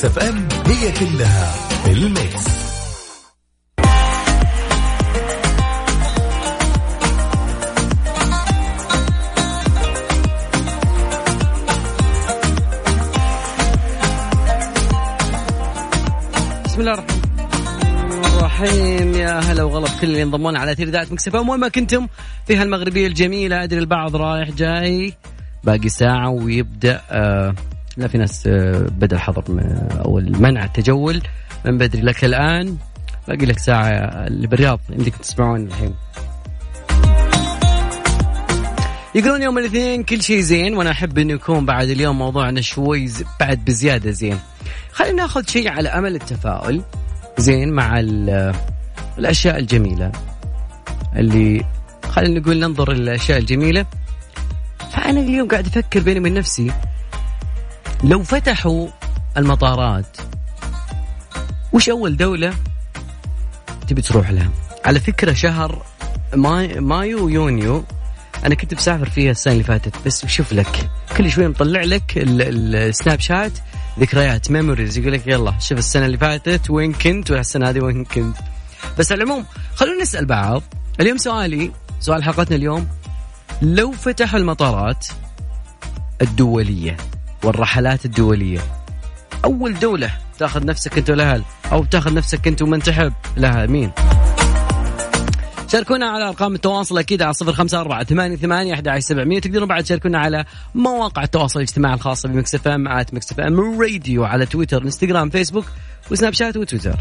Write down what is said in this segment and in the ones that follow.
Mix FM هي كلها ال mix. بسم الله الرحمن الرحيم. يا هلا وغلا بكل اللي انضموا لنا على أثير إذاعة Mix FM وين ما كنتم في هالمغربية الجميلة أدري البعض رايح جاي. باقي ساعة ويبدأ آه لا في ناس آه بدأ الحظر أو المنع التجول من بدري. لك الآن باقي لك ساعة اللي بالرياض يمديك تسمعون الحين. يقولون يوم الاثنين كل شيء زين وأنا أحب إنه يكون بعد اليوم موضوعنا شوي بعد بزيادة زين. خلينا ناخذ شيء على أمل التفاؤل. زين مع ال- الأشياء الجميلة. اللي خلينا نقول ننظر للأشياء الجميلة. فأنا اليوم قاعد أفكر بيني وبين نفسي لو فتحوا المطارات وش أول دولة تبي تروح لها؟ على فكرة شهر ماي مايو ويونيو أنا كنت بسافر فيها السنة اللي فاتت بس شوف لك كل شوي مطلع لك ال- Snapchat ذكريات memories يقول لك يلا شوف السنة اللي فاتت وين كنت والسنة هذه وين كنت بس على العموم خلونا نسأل بعض اليوم سؤالي سؤال حلقتنا اليوم لو فتحوا المطارات الدولية والرحلات الدولية. أول دولة تاخذ نفسك أنت والأهل أو تاخذ نفسك أنت ومن تحب لها مين شاركونا على أرقام التواصل أكيد على صفر خمسة أربعة ثمانية ثمانية أحد عشر سبعمية تقدرون بعد تشاركونا على مواقع التواصل الاجتماعي الخاصة ب Mix FM at Mix FM Radio على تويتر إنستغرام فيسبوك وسناب شات وتويتر.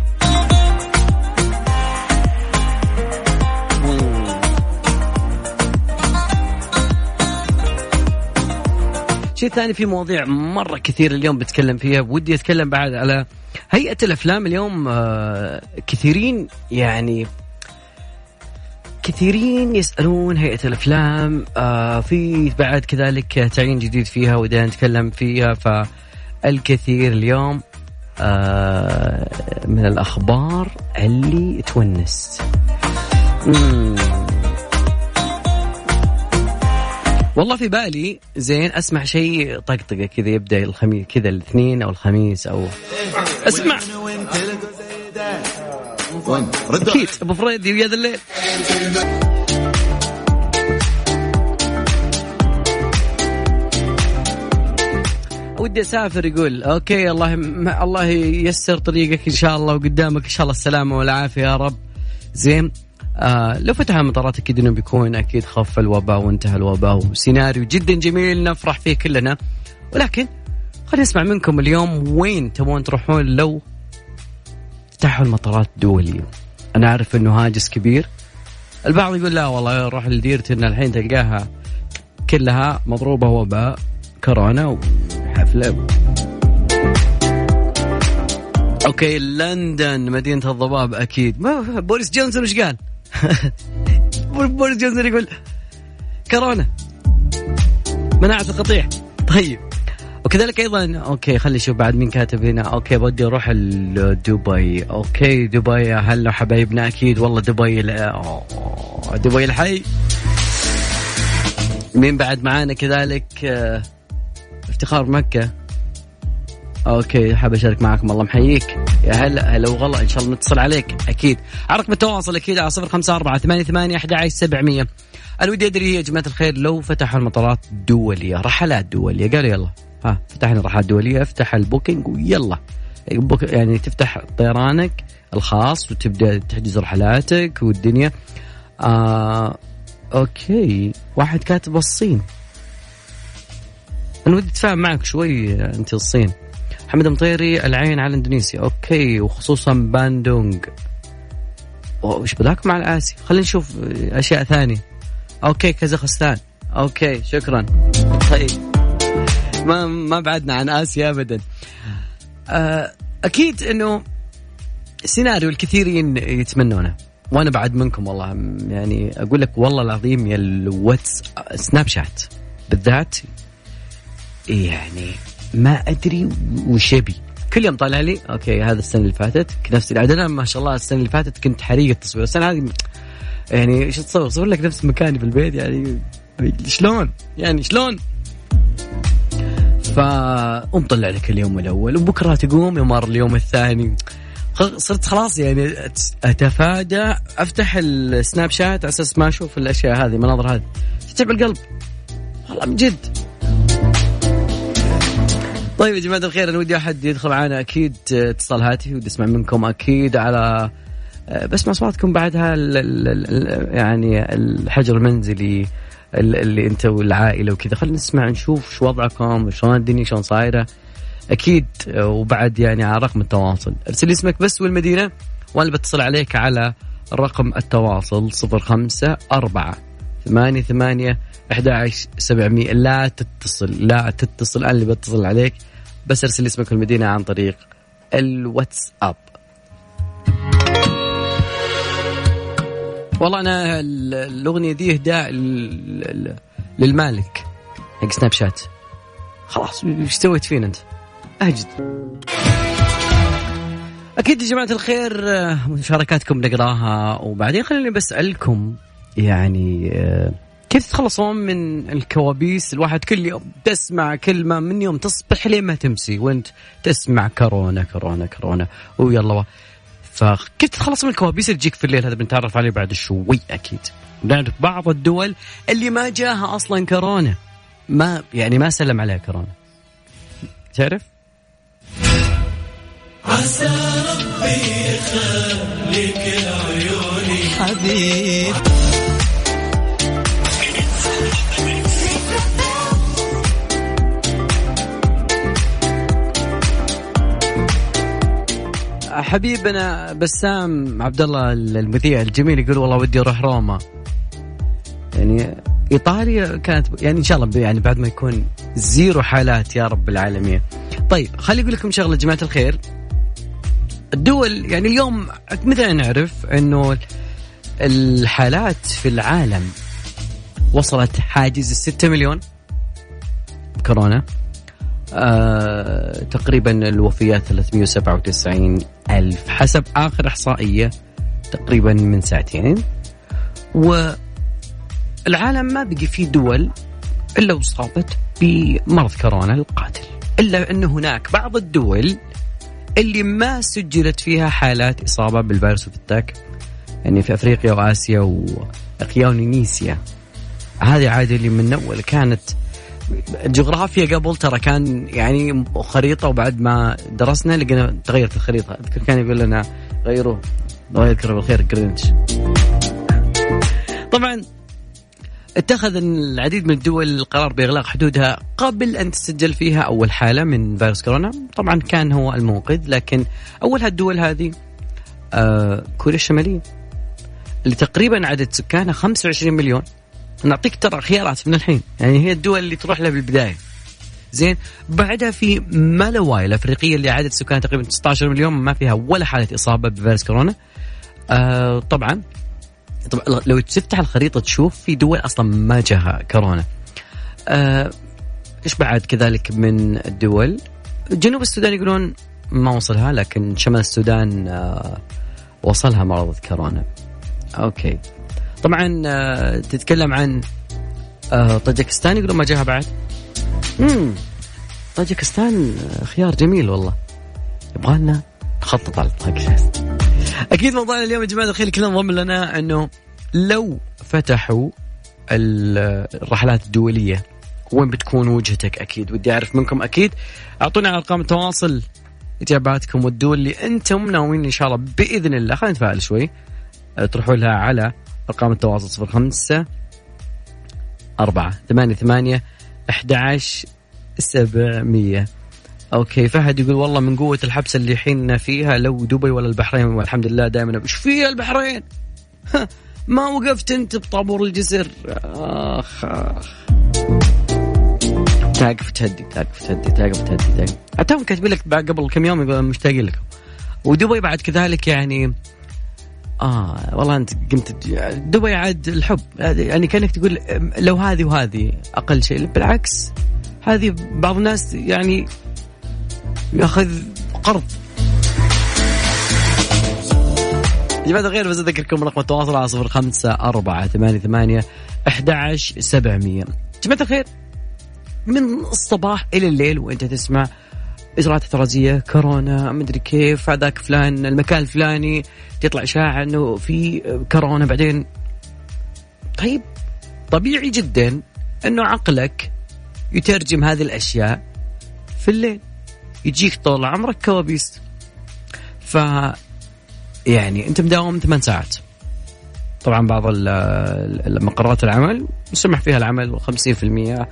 شيء ثاني في مواضيع مرة كثير اليوم بتكلم فيها ودي أتكلم بعد على هيئة الأفلام اليوم آه، كثيرين يعني كثيرين يسألون هيئة الأفلام آه في بعد كذلك تعيين جديد فيها ودنا نتكلم فيها فالكثير اليوم آه من الأخبار اللي تونس مم. والله في بالي زين أسمع شيء طقطقة كذا يبدأ الخميس كذا الاثنين أو الخميس أو أسمع. أكيد أبو فريدي ويا ذا الليل. ودي أسافر يقول أوكي الله الله ييسر طريقك إن شاء الله وقدامك إن شاء الله السلامة والعافية يا رب. زين آه لو فتح المطارات أكيد إنه بيكون أكيد خف الوباء وانتهى الوباء وسيناريو جدا جميل نفرح فيه كلنا. ولكن خلينا نسمع منكم اليوم وين تبون تروحون لو فتحوا المطارات الدولية. أنا أعرف إنه هاجس كبير. البعض يقول لا والله روح لديرتنا الحين تلقاها كلها مضروبة وباء كورونا وحفلة. okay لندن مدينة الضباب أكيد. ما بوريس جونسون وش قال؟ بوريس جونسون يقول كورونا. مناعة القطيع. طيب. وكذلك أيضا okay خلي نشوف بعد مين كاتب هنا. okay بدي أروح دبي okay دبي هلا حبايبنا أكيد والله دبي دبي الحي. مين بعد معانا كذلك؟ آه، افتخار مكة. okay حاب أشارك معكم الله محييك. يا هلا هلا وغلا. إن شاء الله نتصل عليك. أكيد. على رقم التواصل أكيد على صفر خمسة أربعة ثمانية ثمانية أحد عشر سبعمية. أنا ودي أدري يا جماعة الخير لو فتحوا المطارات الدوليه رحلات دولية قالوا يلا. ها فتحنا رحلات دولية افتح ال booking ويلا. بوك- يعني تفتح طيرانك الخاص وتبدأ تحجز رحلاتك والدنيا. آه okay. واحد كاتب الصين. أنا ودي أتفاهم معك شوي أنت الصين. حمد مطيري العين على اندونيسيا. okay وخصوصا باندونج وش بذاك مع الآسيا؟ خلينا نشوف أشياء ثانية. okay كازاخستان. okay شكرا. طيب. ما ما بعدنا عن آسيا ابدا. آه، أكيد إنه سيناريو الكثيرين يتمنونه. وأنا بعد منكم والله يعني أقول لك والله العظيم يا الواتس Snapchat. بالذات يعني ما أدري وش يبي كل يوم طالع لي okay هذا السنة اللي فاتت نفس العدد. أنا ما شاء الله السنة اللي فاتت كنت حريق التصوير. السنة هذه يعني إيش تصور؟ صور لك نفس مكاني في البيت يعني شلون؟ يعني شلون؟ فمطلع لك اليوم الأول وبكرة تقوم يمر اليوم الثاني. صرت خلاص يعني أتفادى أفتح السناب شات على أساس ما أشوف الأشياء هذه المناظر هذه. تتعب القلب. والله من جد. طيب يا جماعة الخير أنا ودي أحد يدخل معنا أكيد اتصال هاتفي ودي أسمع منكم أكيد على بسمع أصواتكم بعدها يعني الحجر المنزلي اللي أنت والعائلة وكذا. خلينا نسمع نشوف شو وضعكم شلون الدنيا شلون صايرة. أكيد وبعد يعني على رقم التواصل. ارسل اسمك بس والمدينة وأنا بتصل عليك على رقم التواصل صفر خمسة أربعة ثمانية ثمانية أحد سبعمية. لا تتصل لا تتصل أنا اللي بتصل عليك. بس ارسل اسمك والمدينة عن طريق الواتساب. والله أنا الأغنية دي إهداء للمالك. حق Snapchat. خلاص إيش سويت فينا أنت؟ أجد. أكيد يا جماعة الخير مشاركاتكم نقراها. وبعدين خليني بسألكم يعني كيف تتخلصون من الكوابيس؟ الواحد كل يوم تسمع كلمة من يوم تصبح لين ما تمسي وانت تسمع كورونا كورونا كورونا. ويلا فكيف تتخلص من الكوابيس اللي تجيك في الليل؟ هذا بنتعرف عليه بعد شوي أكيد. نعرف بعض الدول اللي ما جاها أصلا كورونا ما يعني ما سلم عليها كورونا. تعرف؟ عسى ربي يخليك عيوني حبيب. حبيبنا بسام عبد الله المذيع الجميل يقول والله ودي أروح روما. يعني إيطاليا كانت يعني إن شاء الله يعني بعد ما يكون زيرو حالات يا رب العالمين. طيب خلي أقول لكم شغلة جماعة الخير. الدول يعني اليوم مثل نعرف إنه الحالات في العالم وصلت حاجز الستة مليون كورونا. آه تقريبا الوفيات 397 ألف حسب آخر إحصائية تقريبا من ساعتين. والعالم ما بقي فيه دول إلا وصابت بمرض كورونا القاتل إلا أن هناك بعض الدول اللي ما سجلت فيها حالات إصابة بالفيروس الفتاك يعني في أفريقيا وآسيا وإقياونيسيا هذه عادة اللي من أول كانت الجغرافيا قبل ترى كان يعني خريطة وبعد ما درسنا لقينا تغيرت الخريطة. أذكر كان يقول لنا غيروا الله يذكره بالخير جرينتش طبعا اتخذ العديد من الدول القرار بإغلاق حدودها قبل أن تسجل فيها أول حالة من فيروس كورونا، طبعا كان هو المنقذ لكن اول هالدول هذه آه كوريا الشمالية اللي تقريبا عدد سكانها 25 مليون. نعطيك ترى خيارات من الحين. يعني هي الدول اللي تروح لها بالبداية. زين بعدها في مالاواي الافريقيه اللي عدد سكانها تقريبا 16 مليون ما فيها ولا حالة إصابة بفيروس كورونا. آه طبعا طبعا لو تفتح الخريطة تشوف في دول أصلا ما جاها كورونا. آه إيش بعد كذلك من الدول؟ جنوب السودان يقولون ما وصلها لكن شمال السودان آه وصلها مرض كورونا. أوكي. طبعا آه، تتكلم عن آه، طاجكستان يقولون ما جاها بعد. امم طاجكستان آه، خيار جميل والله. يبغى لنا نخطط على طاجكستان. أكيد موضوعنا اليوم يا جماعة الخير كلنا ضمن لنا إنه لو فتحوا الرحلات الدولية وين بتكون وجهتك؟ أكيد ودي أعرف منكم أكيد. أعطونا أرقام التواصل إجاباتكم والدول اللي أنتم ناويين إن شاء الله بإذن الله خلينا نتفائل شوي تروحوا لها على أرقام التواصل صفر خمسة أربعة ثمانية ثمانية أحد سبعمية. أوكي فهد يقول والله من قوة الحبس اللي حيننا فيها لو دبي ولا البحرين والحمد لله دائما. إيش فيها البحرين؟ ما وقفت أنت بطابور الجسر آخ آخ. تاقف تهدي تاقف تهدي تاقف تهدي تاقف. حتى هم كاتبين لك قبل كم يوم يقول مشتاقين لكم. ودبي بعد كذلك يعني آه والله أنت قمت دبي عاد الحب. يعني كأنك تقول لو هذه وهذه أقل شيء. بالعكس هذه بعض الناس يعني يأخذ قرض. جماعة الخير بس أذكركم رقم التواصل على صفر خمسة أربعة ثمانية ثمانية أحد سبعمية. جماعة الخير من الصباح إلى الليل وأنت تسمع اجراءات احترازيه كورونا مدري كيف هذاك فلان المكان الفلاني تطلع اشاعه انه في كورونا بعدين. طيب طبيعي جدا إنه عقلك يترجم هذه الأشياء في الليل. يجيك طول عمرك كوابيس. ف يعني أنت مداوم ثمان ساعات. طبعا بعض مقرات العمل يسمح فيها العمل 50%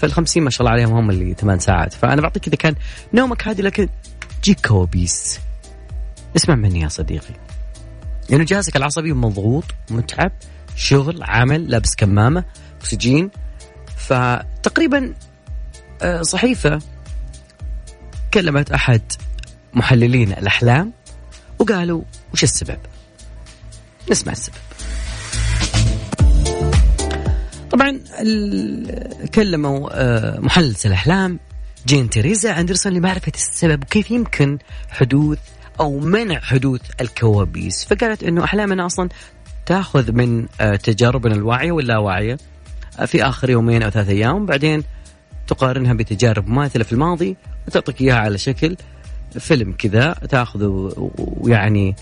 فال 50 ما شاء الله عليهم هم اللي ثمان ساعات فأنا بعطيك إذا كان نومك هادي لكن جيك كوابيس اسمع مني يا صديقي لأنه يعني جهازك العصبي مضغوط متعب شغل عمل لابس كمامة أكسجين فتقريبا آه، صحيفة كلمت أحد محللين الأحلام وقالوا وش السبب؟ نسمع السبب. طبعا كلموا آه، محلل الأحلام جين تريزا اندرسون لمعرفة السبب وكيف يمكن حدوث أو منع حدوث الكوابيس. فقالت إنه أحلامنا أصلا تأخذ من آه، تجاربنا الواعية واللاواعية آه، في آخر يومين أو ثلاث أيام بعدين تقارنها بتجارب ماثلة في الماضي وتعطيك إياها على شكل فيلم كذا تاخذه ويعني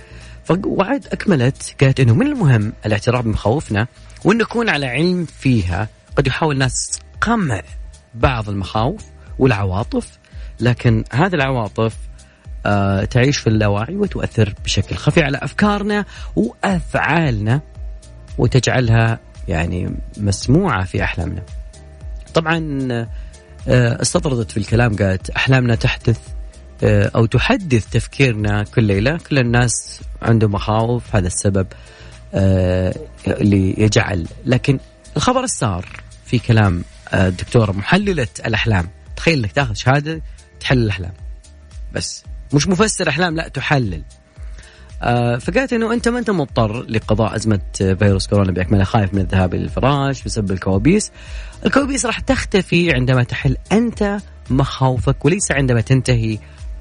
وعد أكملت قالت إنه من المهم الاعتراف بمخاوفنا وان نكون على علم فيها. قد يحاول الناس قمع بعض المخاوف والعواطف لكن هذه العواطف آه تعيش في اللاوعي وتؤثر بشكل خفي على أفكارنا وأفعالنا وتجعلها يعني مسموعة في أحلامنا. طبعا آه استطردت في الكلام قالت أحلامنا تحدث آه أو تحدث تفكيرنا كل ليلة، كل الناس عندهم مخاوف هذا السبب. اللي يجعل. لكن الخبر السار في كلام آه، الدكتورة محللة الأحلام، تخيل إنك تاخذ شهادة تحلل الأحلام. بس. مش مفسر أحلام لا تحلل. آه فقالت إنه أنت ما أنت مضطر لقضاء أزمة فيروس كورونا بأكملها خايف من الذهاب إلى الفراش بسبب الكوابيس. الكوابيس راح تختفي عندما تحل أنت مخاوفك وليس عندما تنتهي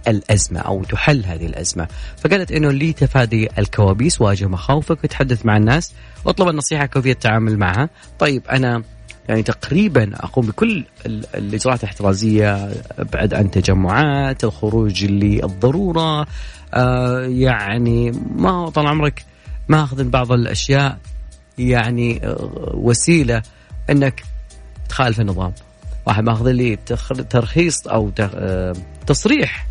الأزمة أو تحل هذه الأزمة. فقالت أنه لتفادي الكوابيس واجه مخاوفك وتحدث مع الناس واطلب النصيحة كيفية التعامل معها. طيب أنا يعني تقريبا أقوم بكل الإجراءات الاحترازية ابعد عن تجمعات الخروج للضروره آه يعني ما طال عمرك ماخذ بعض الأشياء يعني آه وسيلة إنك تخالف النظام. واحد ماخذ لي ترخيص أو آه، تصريح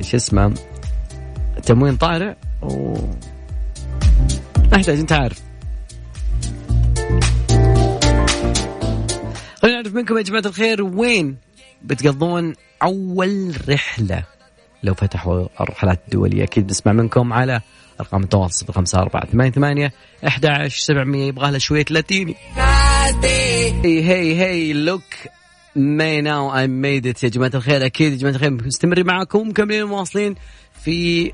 شو اسمه تموين طارئ و ما يحتاج انت عارف. خلينا نعرف منكم يا جماعة الخير وين بتقضون أول رحلة. لو فتحوا الرحلات الدولية أكيد بنسمع منكم على أرقام التواصل خمسة أربعة ثمانية ثمانية أحد عشر سبعمية يبغى لها شوية لاتيني. هي هي هي look ma I know I made it يا جماعة الخير أكيد يا جماعة الخير مستمرين معكم مكملين مواصلين في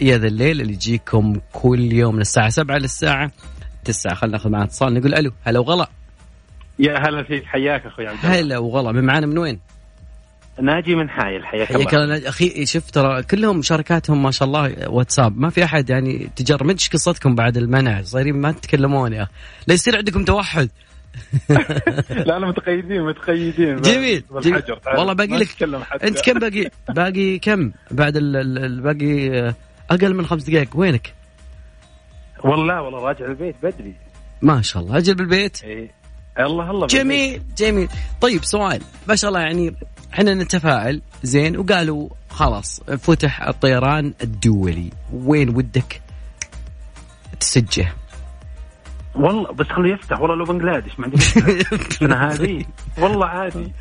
يا ذا الليل اللي يجيكم كل يوم من الساعة 7 للساعة 9 خلينا ناخذ معنا اتصال نقول ألو هلا وغلا. يا هلا فيك حياك أخوي عبد الله. هلا والله من معنا من وين؟ ناجي من حايل حياك الله حياك الله. أخي شوف ترى كلهم شركاتهم ما شاء الله واتساب. ما في أحد يعني ما إيش قصتكم بعد المنع صايرين ما تتكلمون يا لا يصير عندكم توحد. لا لا متقيدين متقيدين. جميل, جميل. والله باقي لك أنت كم باقي؟ باقي كم؟ بعد باقي أقل من خمس دقائق. وينك؟ والله والله راجع البيت بدري. ما شاء الله. أجل بالبيت. إيه. الله الله جميل جميل. طيب سؤال. ما شاء الله يعني إحنا نتفائل زين وقالوا خلاص فتح الطيران الدولي. وين ودك تسجه؟ والله بس خليه يفتح والله لو بنجلاديش ما عندي أنا هذه والله عادي.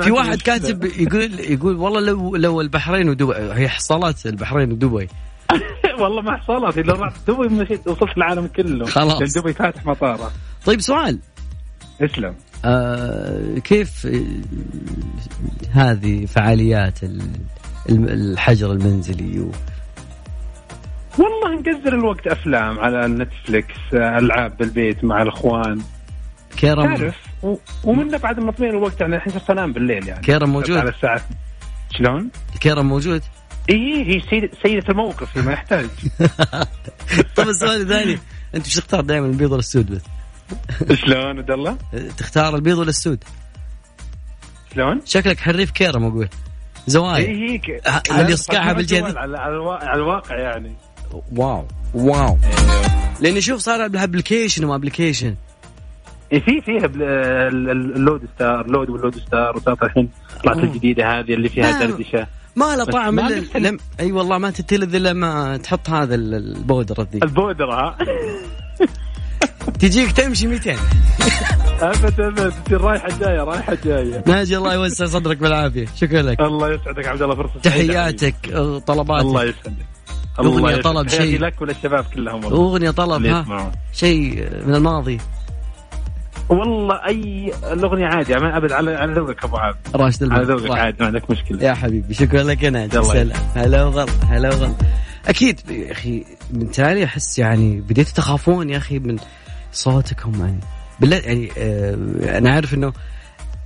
في واحد كاتب يقول يقول والله لو لو البحرين ودبي هي حصلت البحرين ودبي. والله ما حصلت اذا رحت دبي مشيت وصلت العالم كله. خلاص. دبي فاتح مطارة. طيب سؤال. اسلم. آه كيف هذه فعاليات الحجر المنزلي و... والله نقزر الوقت أفلام على نتفلكس ألعاب بالبيت مع الأخوان. كيرم تعرف؟ ومنا بعد مطمئن الوقت يعني الحين صرت أنام بالليل يعني. كيرم موجود؟ على الساعة شلون؟ كيرم موجود؟ إيه هي سيدة, سيدة الموقف ما يحتاج. طب السؤال الثاني. أنت إيش تختار دائما البيض ولا السود؟ بس؟ شلون؟ عبد الله؟ تختار البيض ولا السود؟ شلون؟ شكلك حريف كيرم أقول. زوايا. إي هيك. ه- اللي يصقعها الوا- على الواقع يعني. واو واو لاني أشوف صار بالابلكيشن وما ابلكيشن إيه في فيها اللود ستار لود واللود ستار وصارت الحين طلعت أوه. الجديدة هذه اللي فيها دردشة. ما له طعم الا لم... أي والله ما تتلذ إلا ما تحط هذا ال- البودره ذي البودره ها؟ تجيك تمشي 200 أبد أبد. تصير رايحة جاية رايحة جاية. ناجي الله يوسع صدرك بالعافية. شكرا لك. الله يسعدك عبد الله فرصة تحياتك طلباتك. الله يسعدك. طلب تحياتي شيء. لك وللشباب كلهم والله. أغنية طلب ها شيء من الماضي. والله أي الأغنية عادي ما أبد على على ذوقك أبو عابد راشد على ذوقك عادي ما عندك مشكلة. يا حبيبي شكرا لك الله سلام. هلا وغلا هلا وغلا. أكيد يا أخي من تالي أحس يعني بديتوا تخافون يا أخي من صوتكم يعني. بالله يعني آه أنا عارف إنه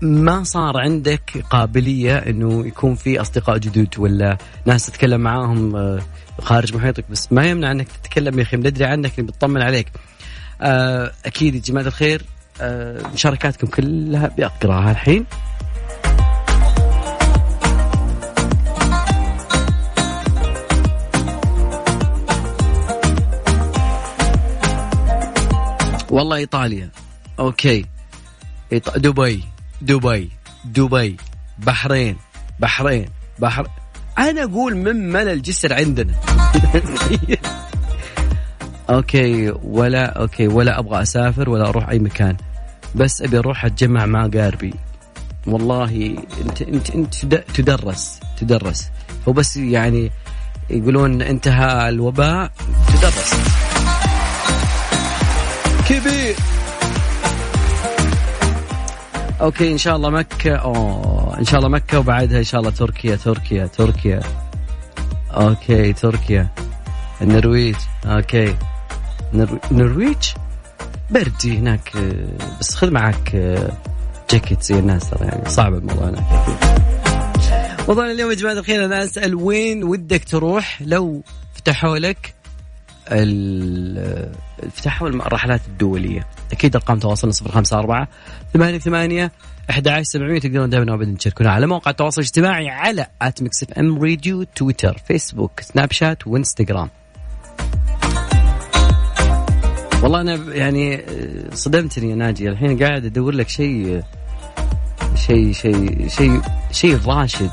ما صار عندك قابلية إنه يكون في أصدقاء جدد ولا ناس تتكلم معاهم آه خارج محيطك بس ما يمنع إنك تتكلم يا أخي بندري عنك بنطمن عليك. آه أكيد يا جماعة الخير آه مشاركاتكم كلها بقراها الحين. والله إيطاليا. أوكي. دبي دبي دبي بحرين بحرين بحر أنا أقول من ملل الجسر عندنا. أوكي ولا أوكي ولا أبغى أسافر ولا أروح أي مكان. بس أبي أروح أتجمع مع أقاربي. والله أنت أنت أنت تد- تدرس تدرس. هو بس يعني يقولون انتهى الوباء تدرس. كبير. أوكي إن شاء الله مكة أوه إن شاء الله مكة وبعدها إن شاء الله تركيا تركيا تركيا. أوكي تركيا. النرويج أوكي. نرو... نرويج؟ بردي هناك بس خذ معك جاكيت زي الناس ترى يعني صعب الموضوع هناك. موضوعنا اليوم يا جماعة الخير أنا أسأل وين ودك تروح؟ لو فتحوا لك ال- فتحوا الرحلات الدولية. أكيد أرقام تواصلنا 054 ثمانية ثمانية 11 700 تقدرون دائما وابدا تشاركونا على مواقع التواصل الاجتماعي على at Mix FM Radio تويتر فيسبوك سناب شات وإنستغرام. والله أنا يعني صدمتني يا ناجي. الحين قاعد أدور لك شيء شيء شيء شيء شيء راشد.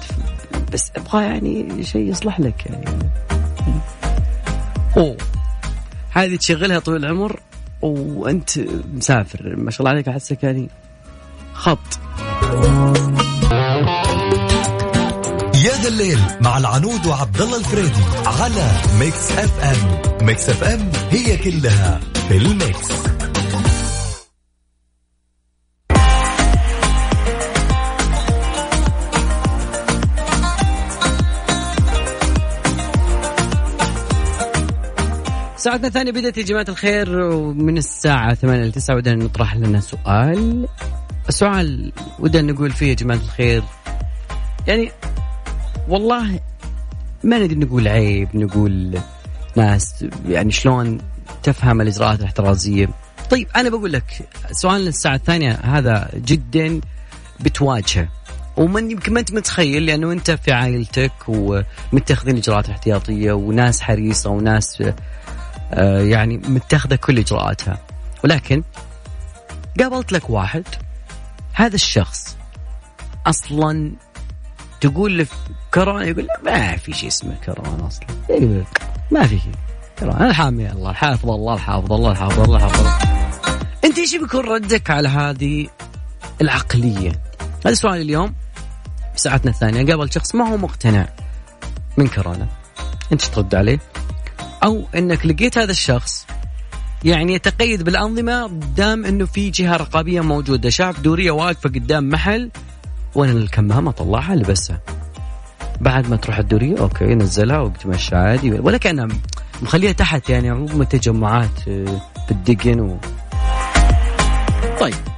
بس أبغى يعني شيء يصلح لك يعني. أوه. هذه تشغلها طول العمر وأنت مسافر. ما شاء الله عليك احسك يعني خط. يا ذا الليل مع العنود وعبد الله الفريدي على Mix FM. Mix FM هي كلها في ال mix. ساعتنا الثانية بدأت يا جماعة الخير ومن الساعة 8 ل 9 ودنا نطرح لنا سؤال. السؤال ودنا نقول فيه يا جماعة الخير يعني والله ما ندري نقول عيب نقول ناس يعني شلون تفهم الإجراءات الاحترازية. طيب أنا بقول لك سؤال الساعة الثانية هذا جدا بتواجهه ومن يمكن ما أنت متخيل لأنه أنت في عائلتك ومتخذين إجراءات احتياطية وناس حريصة وناس يعني متخذه كل إجراءاتها. ولكن قابلت لك واحد هذا الشخص أصلا تقول له كورونا يقول ما في شيء اسمه كورونا أصلا. ما في شيء. كورونا الحامي الله الحافظ الله الحافظ الله الحافظ الله الحافظ أنت إيش بيكون ردك على هذه العقلية؟ هذا سؤال اليوم ساعتنا الثانية قابل شخص ما هو مقتنع من كورونا أنت ترد عليه؟ أو إنك لقيت هذا الشخص يعني يتقيد بالأنظمة دام إنه في جهة رقابية موجودة شاف دورية واقفة قدام محل وأنا الكمامة طلعها لبسها. بعد ما تروح الدورية أوكي نزلها وبتمشى عادي. ولا كانها مخليها تحت يعني عموما تجمعات آه، بالدقن و... طيب.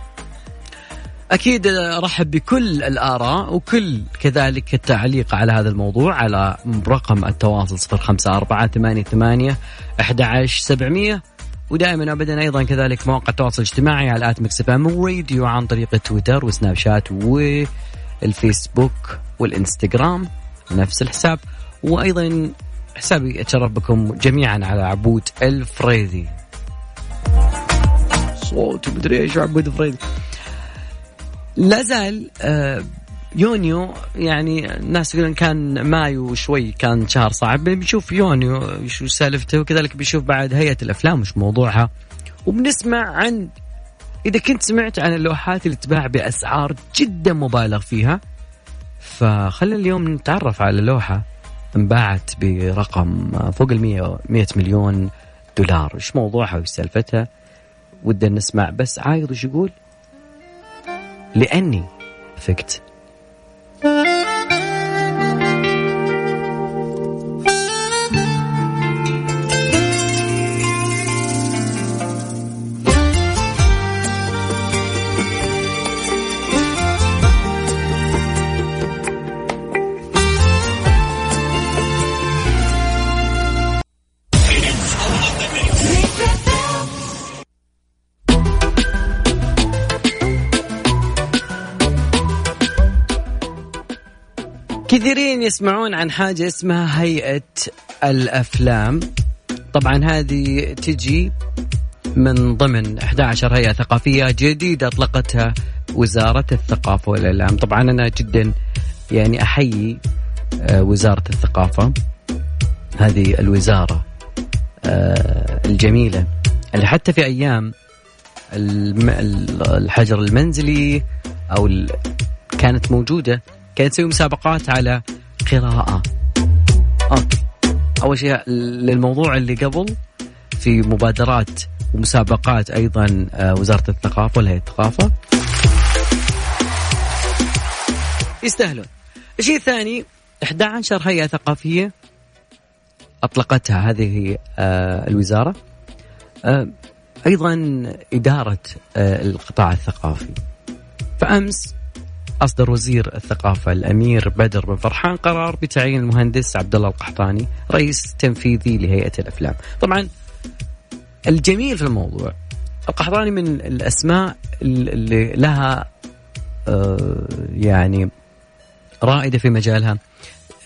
أكيد أرحب بكل الآراء وكل كذلك التعليق على هذا الموضوع على رقم التواصل صفر خمسة أربعة ثمانية ثمانية أحد عشر سبعمية. ودائما ابدا أيضا كذلك مواقع التواصل الاجتماعي على at FM Radio عن طريق تويتر وسناب شات والفيسبوك والإنستغرام نفس الحساب. وأيضا حسابي أتشرف بكم جميعا على عبود الفريدي. صوت مدري إيش عبود الفريدي. لا زال آه، يونيو يعني الناس يقولون كان مايو شوي كان شهر صعب بنشوف يونيو شو سالفته وكذلك بنشوف بعد هيئة الأفلام وش موضوعها وبنسمع عن إذا كنت سمعت عن اللوحات اللي تباع بأسعار جدا مبالغ فيها فخلينا اليوم نتعرف على لوحة انباعت برقم فوق ال 100 100 مليون دولار. إيش موضوعها وش سالفتها؟ ودنا نسمع بس عايض وش يقول؟ لأني فقت كثيرين يسمعون عن حاجة اسمها هيئة الأفلام. طبعا هذه تجي من ضمن 11 هيئة ثقافية جديدة أطلقتها وزارة الثقافة والإعلام. طبعا أنا جدا يعني أحيي آه، وزارة الثقافة هذه الوزارة آه، الجميلة. اللي حتى في أيام الحجر المنزلي أو كانت موجودة كانت تسوي مسابقات على قراءة. أوكي. أول شيء للموضوع اللي قبل في مبادرات ومسابقات أيضا آه، وزارة الثقافة ولا الثقافة. يستاهلون. الشيء الثاني 11 هيئة ثقافية أطلقتها. هذه آه، الوزارة. آه، أيضا إدارة القطاع الثقافي. فأمس أصدر وزير الثقافة الأمير بدر بن فرحان قرار بتعيين المهندس عبد الله القحطاني رئيس تنفيذي لهيئة الأفلام. طبعا الجميل في الموضوع القحطاني من الأسماء اللي لها آه، يعني رائدة في مجالها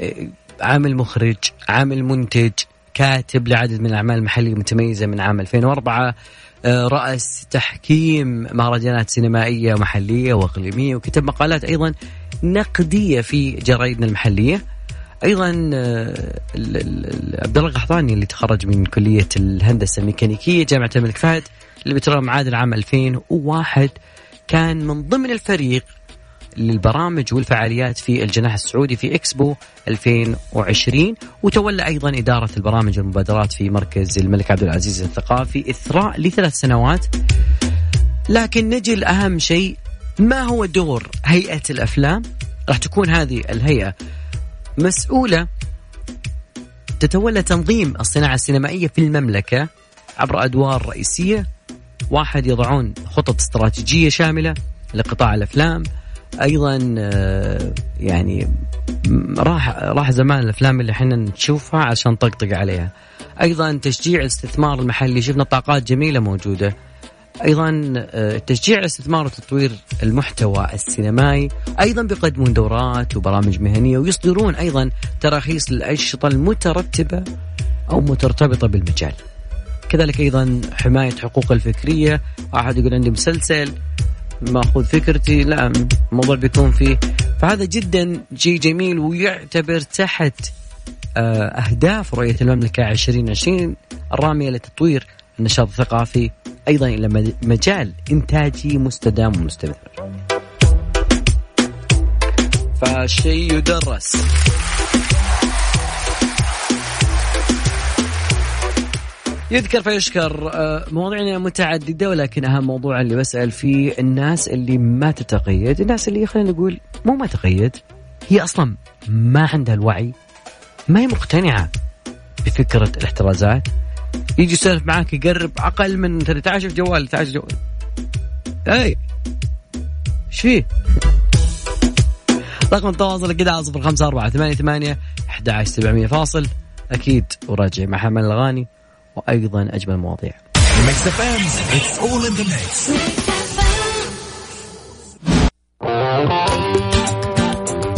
آه، عامل مخرج عامل منتج كاتب لعدد من الأعمال المحلية المتميزة من عام 2004 آه، رأس تحكيم مهرجانات سينمائية محلية وإقليمية وكتب مقالات أيضا نقدية في جرائدنا المحلية. أيضا آه، عبد الله القحطاني اللي تخرج من كلية الهندسة الميكانيكية جامعة الملك فهد اللي بترى معاد العام 2001 كان من ضمن الفريق للبرامج والفعاليات في الجناح السعودي في إكسبو 2020 وتولى أيضا إدارة البرامج والمبادرات في مركز الملك عبد العزيز الثقافي إثراء لثلاث سنوات لكن نجي لأهم شيء ما هو دور هيئة الأفلام؟ راح تكون هذه الهيئة مسؤولة تتولى تنظيم الصناعة السينمائية في المملكة عبر أدوار رئيسية واحد يضعون خطط استراتيجية شاملة لقطاع الأفلام أيضا آه، يعني راح راح زمان الأفلام اللي إحنا نشوفها عشان طقطق عليها. أيضا تشجيع الاستثمار المحلي شفنا طاقات جميلة موجودة. أيضا آه، تشجيع الاستثمار وتطوير المحتوى السينمائي. أيضا بيقدمون دورات وبرامج مهنية ويصدرون أيضا تراخيص للأنشطة المترتبة أو مترتبطة بالمجال. كذلك أيضا حماية حقوق الفكرية. واحد يقول عندي مسلسل. ماخذ فكرتي. لا الموضوع بيكون فيه. فهذا جدا شيء جميل ويعتبر تحت آه، أهداف رؤية المملكة 2020 الرامية لتطوير النشاط الثقافي أيضا إلى مجال إنتاجي مستدام ومستمر. فشيء يدرس. يذكر فيشكر آه، مواضيعنا متعددة ولكن أهم موضوع اللي بسأل فيه الناس اللي ما تتقيد، الناس اللي خلينا نقول مو ما تقيد هي أصلا ما عندها الوعي ما هي مقتنعة بفكرة الاحترازات يجي يسولف معاك يقرب أقل من تعال شوف جوال تعال جوال. اي إيش فيه؟ رقم التواصل كذا على صفر خمسة أربعة ثمانية ثمانية أحد عشر سبعمية فاصل. أكيد وراجع مع أجمل الأغاني. وأيضا أجمل مواضيع. Mix FM it's all in the mix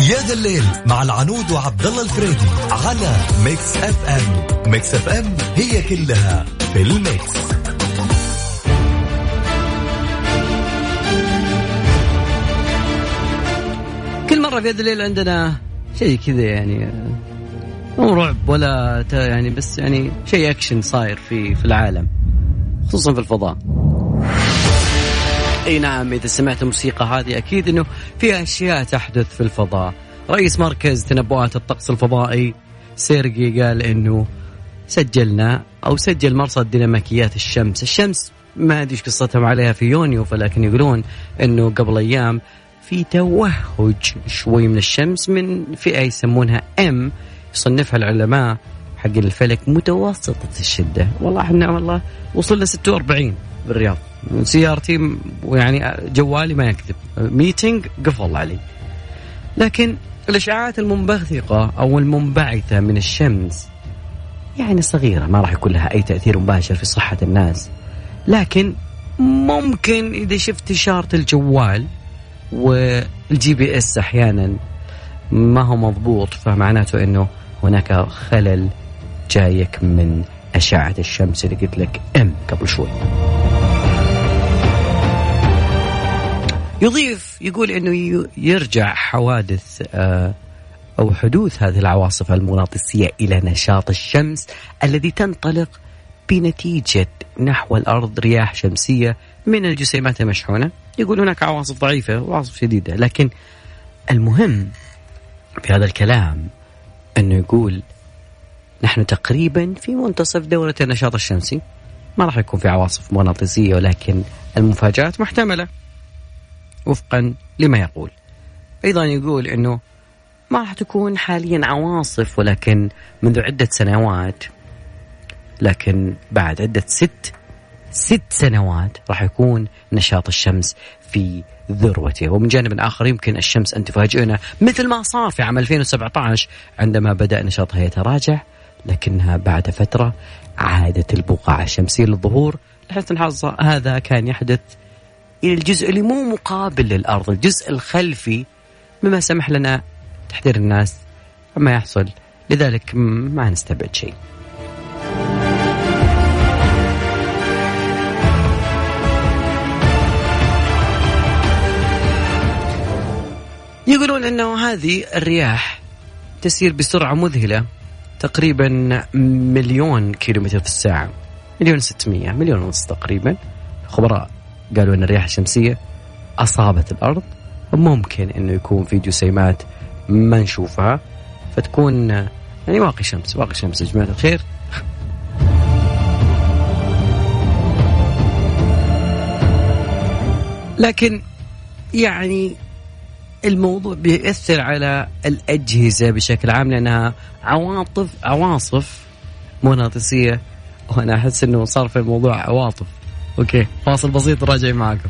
يا ذا الليل مع العنود وعبد الله الفريدي على Mix FM Mix FM هي كلها في ال mix. كل مرة في هذا الليل عندنا شيء كذا يعني. مو رعب ولا يعني بس يعني شيء اكشن صاير في في العالم خصوصا في الفضاء. أي نعم إذا سمعت الموسيقى هذه أكيد إنه في أشياء تحدث في الفضاء. رئيس مركز تنبؤات الطقس الفضائي سيرجي قال إنه سجلنا أو سجل مرصد ديناميكيات الشمس، الشمس ما أدري إيش قصتهم عليها في يونيو فلكن يقولون إنه قبل أيام في توهج شوي من الشمس من فئة يسمونها ام يصنفها العلماء حق الفلك متوسطة الشدة. والله إحنا والله وصلنا 46 بالرياض. سيارتي ويعني جوالي ما يكذب. ميتنج قفل علي. لكن الاشعاعات المنبثقة أو المنبعثة من الشمس يعني صغيرة ما راح يكون لها أي تأثير مباشر في صحة الناس. لكن ممكن إذا شفت إشارة الجوال وال GPS أحيانا ما هو مضبوط فمعناته إنه هناك خلل جايك من أشعة الشمس اللي قلت لك أم قبل شوي. يضيف يقول إنه ي- يرجع حوادث آه، أو حدوث هذه العواصف المغناطيسيه إلى نشاط الشمس الذي تنطلق بنتيجة نحو الأرض رياح شمسية من الجسيمات المشحونه يقول هناك عواصف ضعيفة وعواصف شديدة لكن المهم في هذا الكلام انه يقول نحن تقريبا في منتصف دورة النشاط الشمسي. ما راح يكون في عواصف مغناطيسية ولكن المفاجآت محتملة. وفقا لما يقول. أيضا يقول أنه ما راح تكون حاليا عواصف ولكن منذ عدة سنوات لكن بعد عدة ست ست سنوات راح يكون نشاط الشمس في ذروته. ومن جانب آخر يمكن الشمس أن تفاجئنا مثل ما صار في عام 2017 عندما بدأ نشاطها يتراجع لكنها بعد فترة عادت البقعة الشمسية للظهور لحسن الحظ هذا كان يحدث إلى الجزء اللي مو مقابل للأرض الجزء الخلفي مما سمح لنا تحذير الناس عما يحصل. لذلك ما نستبعد شيء. يقولون إنه هذه الرياح تسير بسرعة مذهلة تقريبا مليون كيلومتر في الساعة. مليون ستمية مليون ونص تقريبا. خبراء قالوا إن الرياح الشمسية أصابت الأرض. ممكن إنه يكون في جسيمات ما نشوفها. فتكون يعني واقي شمس واقي شمس. يا جماعة الخير. لكن يعني الموضوع بيأثر على الأجهزة بشكل عام لأنها عواطف عواصف مغناطيسية وأنا أحس إنه صار في الموضوع عواطف. أوكي فاصل بسيط راجع معاكم.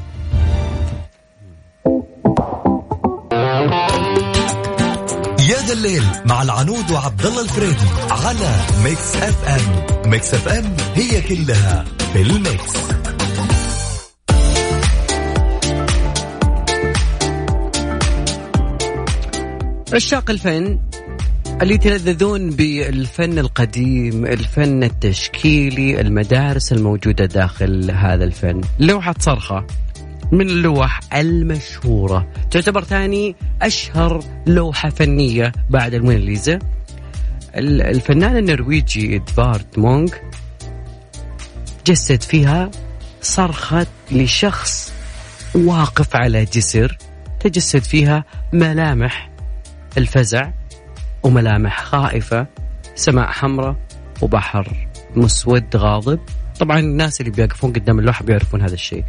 يا ذا الليل مع العنود وعبد الله الفريدي على Mix FM. Mix FM هي كلها في ال mix. عشاق الفن اللي يتلذذون بالفن القديم الفن التشكيلي المدارس الموجودة داخل هذا الفن. لوحة صرخة من اللوح المشهورة. تعتبر ثاني أشهر لوحة فنية بعد الموناليزا. ال- الفنان النرويجي إدفارد مونغ جسد فيها صرخة لشخص واقف على جسر تجسد فيها ملامح الفزع وملامح خائفة سماء حمراء وبحر مسود غاضب. طبعا الناس اللي بيقفون قدام اللوحة بيعرفون هذا الشيء.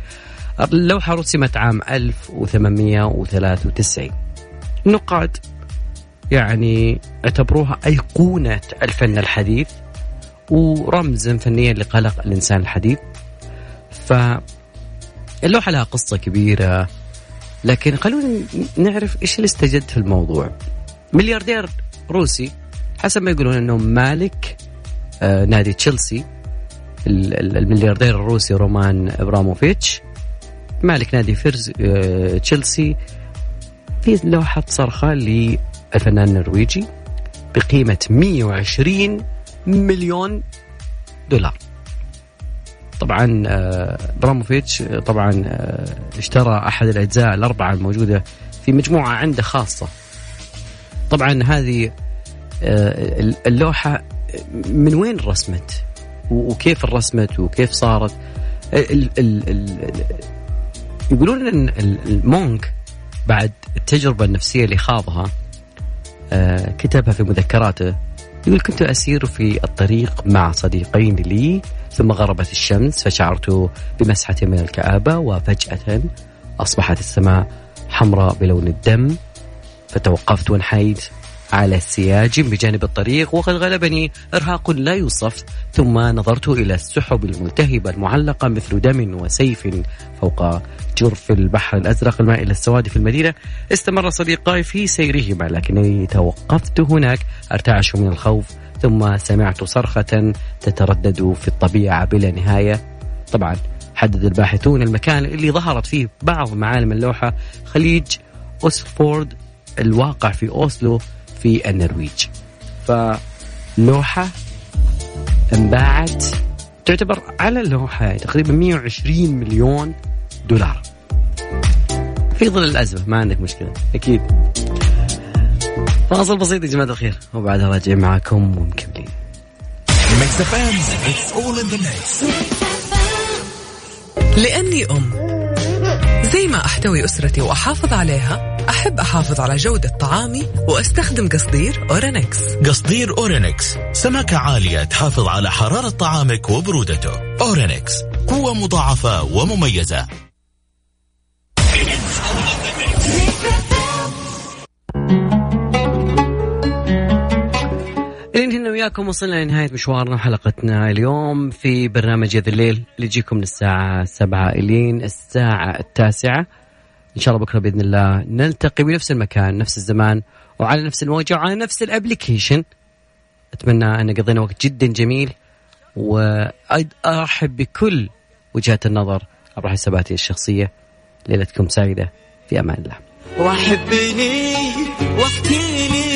اللوحة رسمت عام 1893 النقاد يعني اعتبروها أيقونة الفن الحديث ورمزا فنيا لقلق الإنسان الحديث. فاللوحة لها قصة كبيرة لكن خلونا نعرف إيش اللي استجد في الموضوع. ملياردير روسي حسب ما يقولون أنه مالك آه نادي تشيلسي الملياردير الروسي رومان إبراموفيتش مالك نادي فيرز آه، تشيلسي في لوحة صرخة للفنان النرويجي بقيمة 120 مليون دولار. طبعا آه، براموفيتش طبعا آه، اشترى أحد الأجزاء الأربعة الموجودة في مجموعة عنده خاصة. طبعا هذه اللوحة من وين رسمت؟ وكيف رسمت؟ وكيف صارت؟ ال ال ال يقولون إن المونك بعد التجربة النفسية اللي خاضها آه، كتبها في مذكراته. يقول كنت أسير في الطريق مع صديقين لي ثم غربت الشمس فشعرت بمسحة من الكآبة وفجأة أصبحت السماء حمراء بلون الدم فتوقفت وانحيت. على السياج بجانب الطريق وقد غلبني إرهاق لا يوصف ثم نظرت إلى السحب الملتهبة المعلقة مثل دم وسيف فوق جرف البحر الأزرق المائل السواد في المدينة. استمر صديقاي في سيرهما لكنني توقفت هناك أرتعش من الخوف ثم سمعت صرخة تتردد في الطبيعة بلا نهاية. طبعا حدد الباحثون المكان اللي ظهرت فيه بعض معالم اللوحة خليج أوسفورد الواقع في أوسلو. في النرويج. فلوحة انباعت تعتبر على اللوحة تقريبا 120 مليون دولار. في ظل الأزمة ما عندك مشكلة. أكيد. فاصل بسيط يا جماعة الخير وبعدها راجع معاكم ومكملين لأني أم زي ما أحتوي أسرتي وأحافظ عليها أحب أحافظ على جودة طعامي وأستخدم قصدير أورينكس. قصدير أورينكس. سماكة عالية تحافظ على حرارة طعامك وبرودته. أورينكس. قوة مضاعفة ومميزة. الين هنا وياكم وصلنا لنهاية مشوارنا وحلقتنا اليوم في برنامج يا ذا الليل. اللي يجيكم من الساعة سبعة إلين الساعة التاسعة. إن شاء الله بكرة بإذن الله. نلتقي بنفس المكان نفس الزمان وعلى نفس الموجه وعلى نفس ال application أتمنى أن قضينا وقت جدا جميل وارحب بكل وجهات النظر. عبر حساباتي الشخصية. ليلتكم سعيدة. في أمان الله. وحبني واحكي